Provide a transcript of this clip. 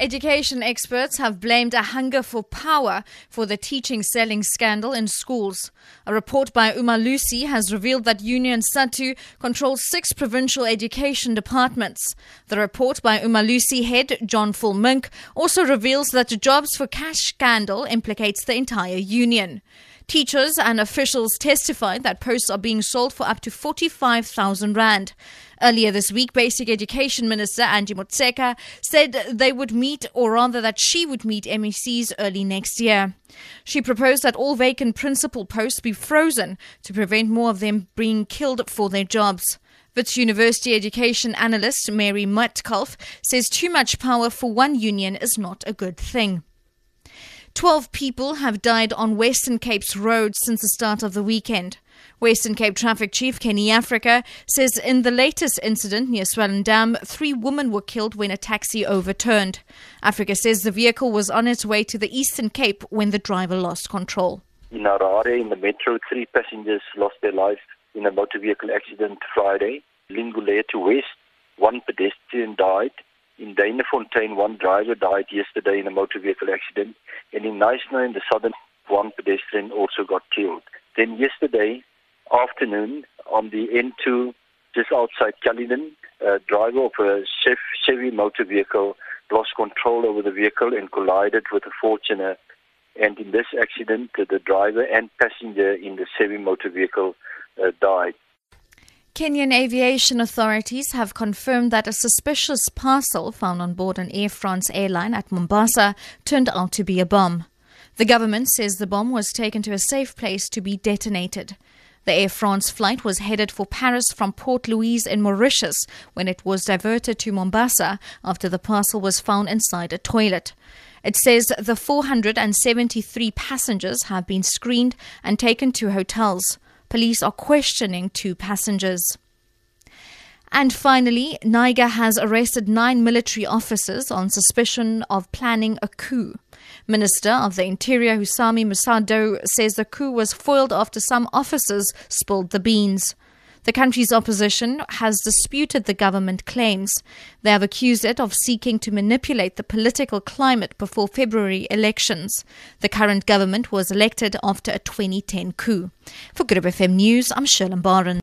Education experts have blamed a hunger for power for the teaching selling scandal in schools. A report by Umalusi has revealed that Union SADTU controls six provincial education departments. The report by Umalusi head John Volmink also reveals that the jobs for cash scandal implicates the entire union. Teachers and officials testified that posts are being sold for up to 45,000 rand. Earlier this week, Basic Education Minister Angie Motshekga said they would meet, or rather that she would meet MECs early next year. She proposed that all vacant principal posts be frozen to prevent more of them being killed for their jobs. Wits University education analyst Mary Metcalf says too much power for one union is not a good thing. 12 people have died on Western Cape's roads since the start of the weekend. Western Cape Traffic Chief Kenny Africa says in the latest incident near Swellendam, three women were killed when a taxi overturned. Africa says the vehicle was on its way to the Eastern Cape when the driver lost control. In Harare, in the metro, three passengers lost their lives in a motor vehicle accident Friday. Lingelethu West, one pedestrian died. In Danafontein, one driver died yesterday in a motor vehicle accident. And in Knysna, in the southern, one pedestrian also got killed. Then yesterday afternoon, on the N2, just outside Caledon, a driver of a Chevy motor vehicle lost control over the vehicle and collided with a Fortuner. And in this accident, the driver and passenger in the Chevy motor vehicle uh, died. Kenyan aviation authorities have confirmed that a suspicious parcel found on board an Air France airline at Mombasa turned out to be a bomb. The government says the bomb was taken to a safe place to be detonated. The Air France flight was headed for Paris from Port Louis in Mauritius when it was diverted to Mombasa after the parcel was found inside a toilet. It says the 473 passengers have been screened and taken to hotels. Police are questioning two passengers. And finally, Niger has arrested nine military officers on suspicion of planning a coup. Minister of the Interior Hassoumi Massaoudou says the coup was foiled after some officers spilled the beans. The country's opposition has disputed the government claims. They have accused it of seeking to manipulate the political climate before February elections. The current government was elected after a 2010 coup. For Good FM News, I'm Shirley Barron.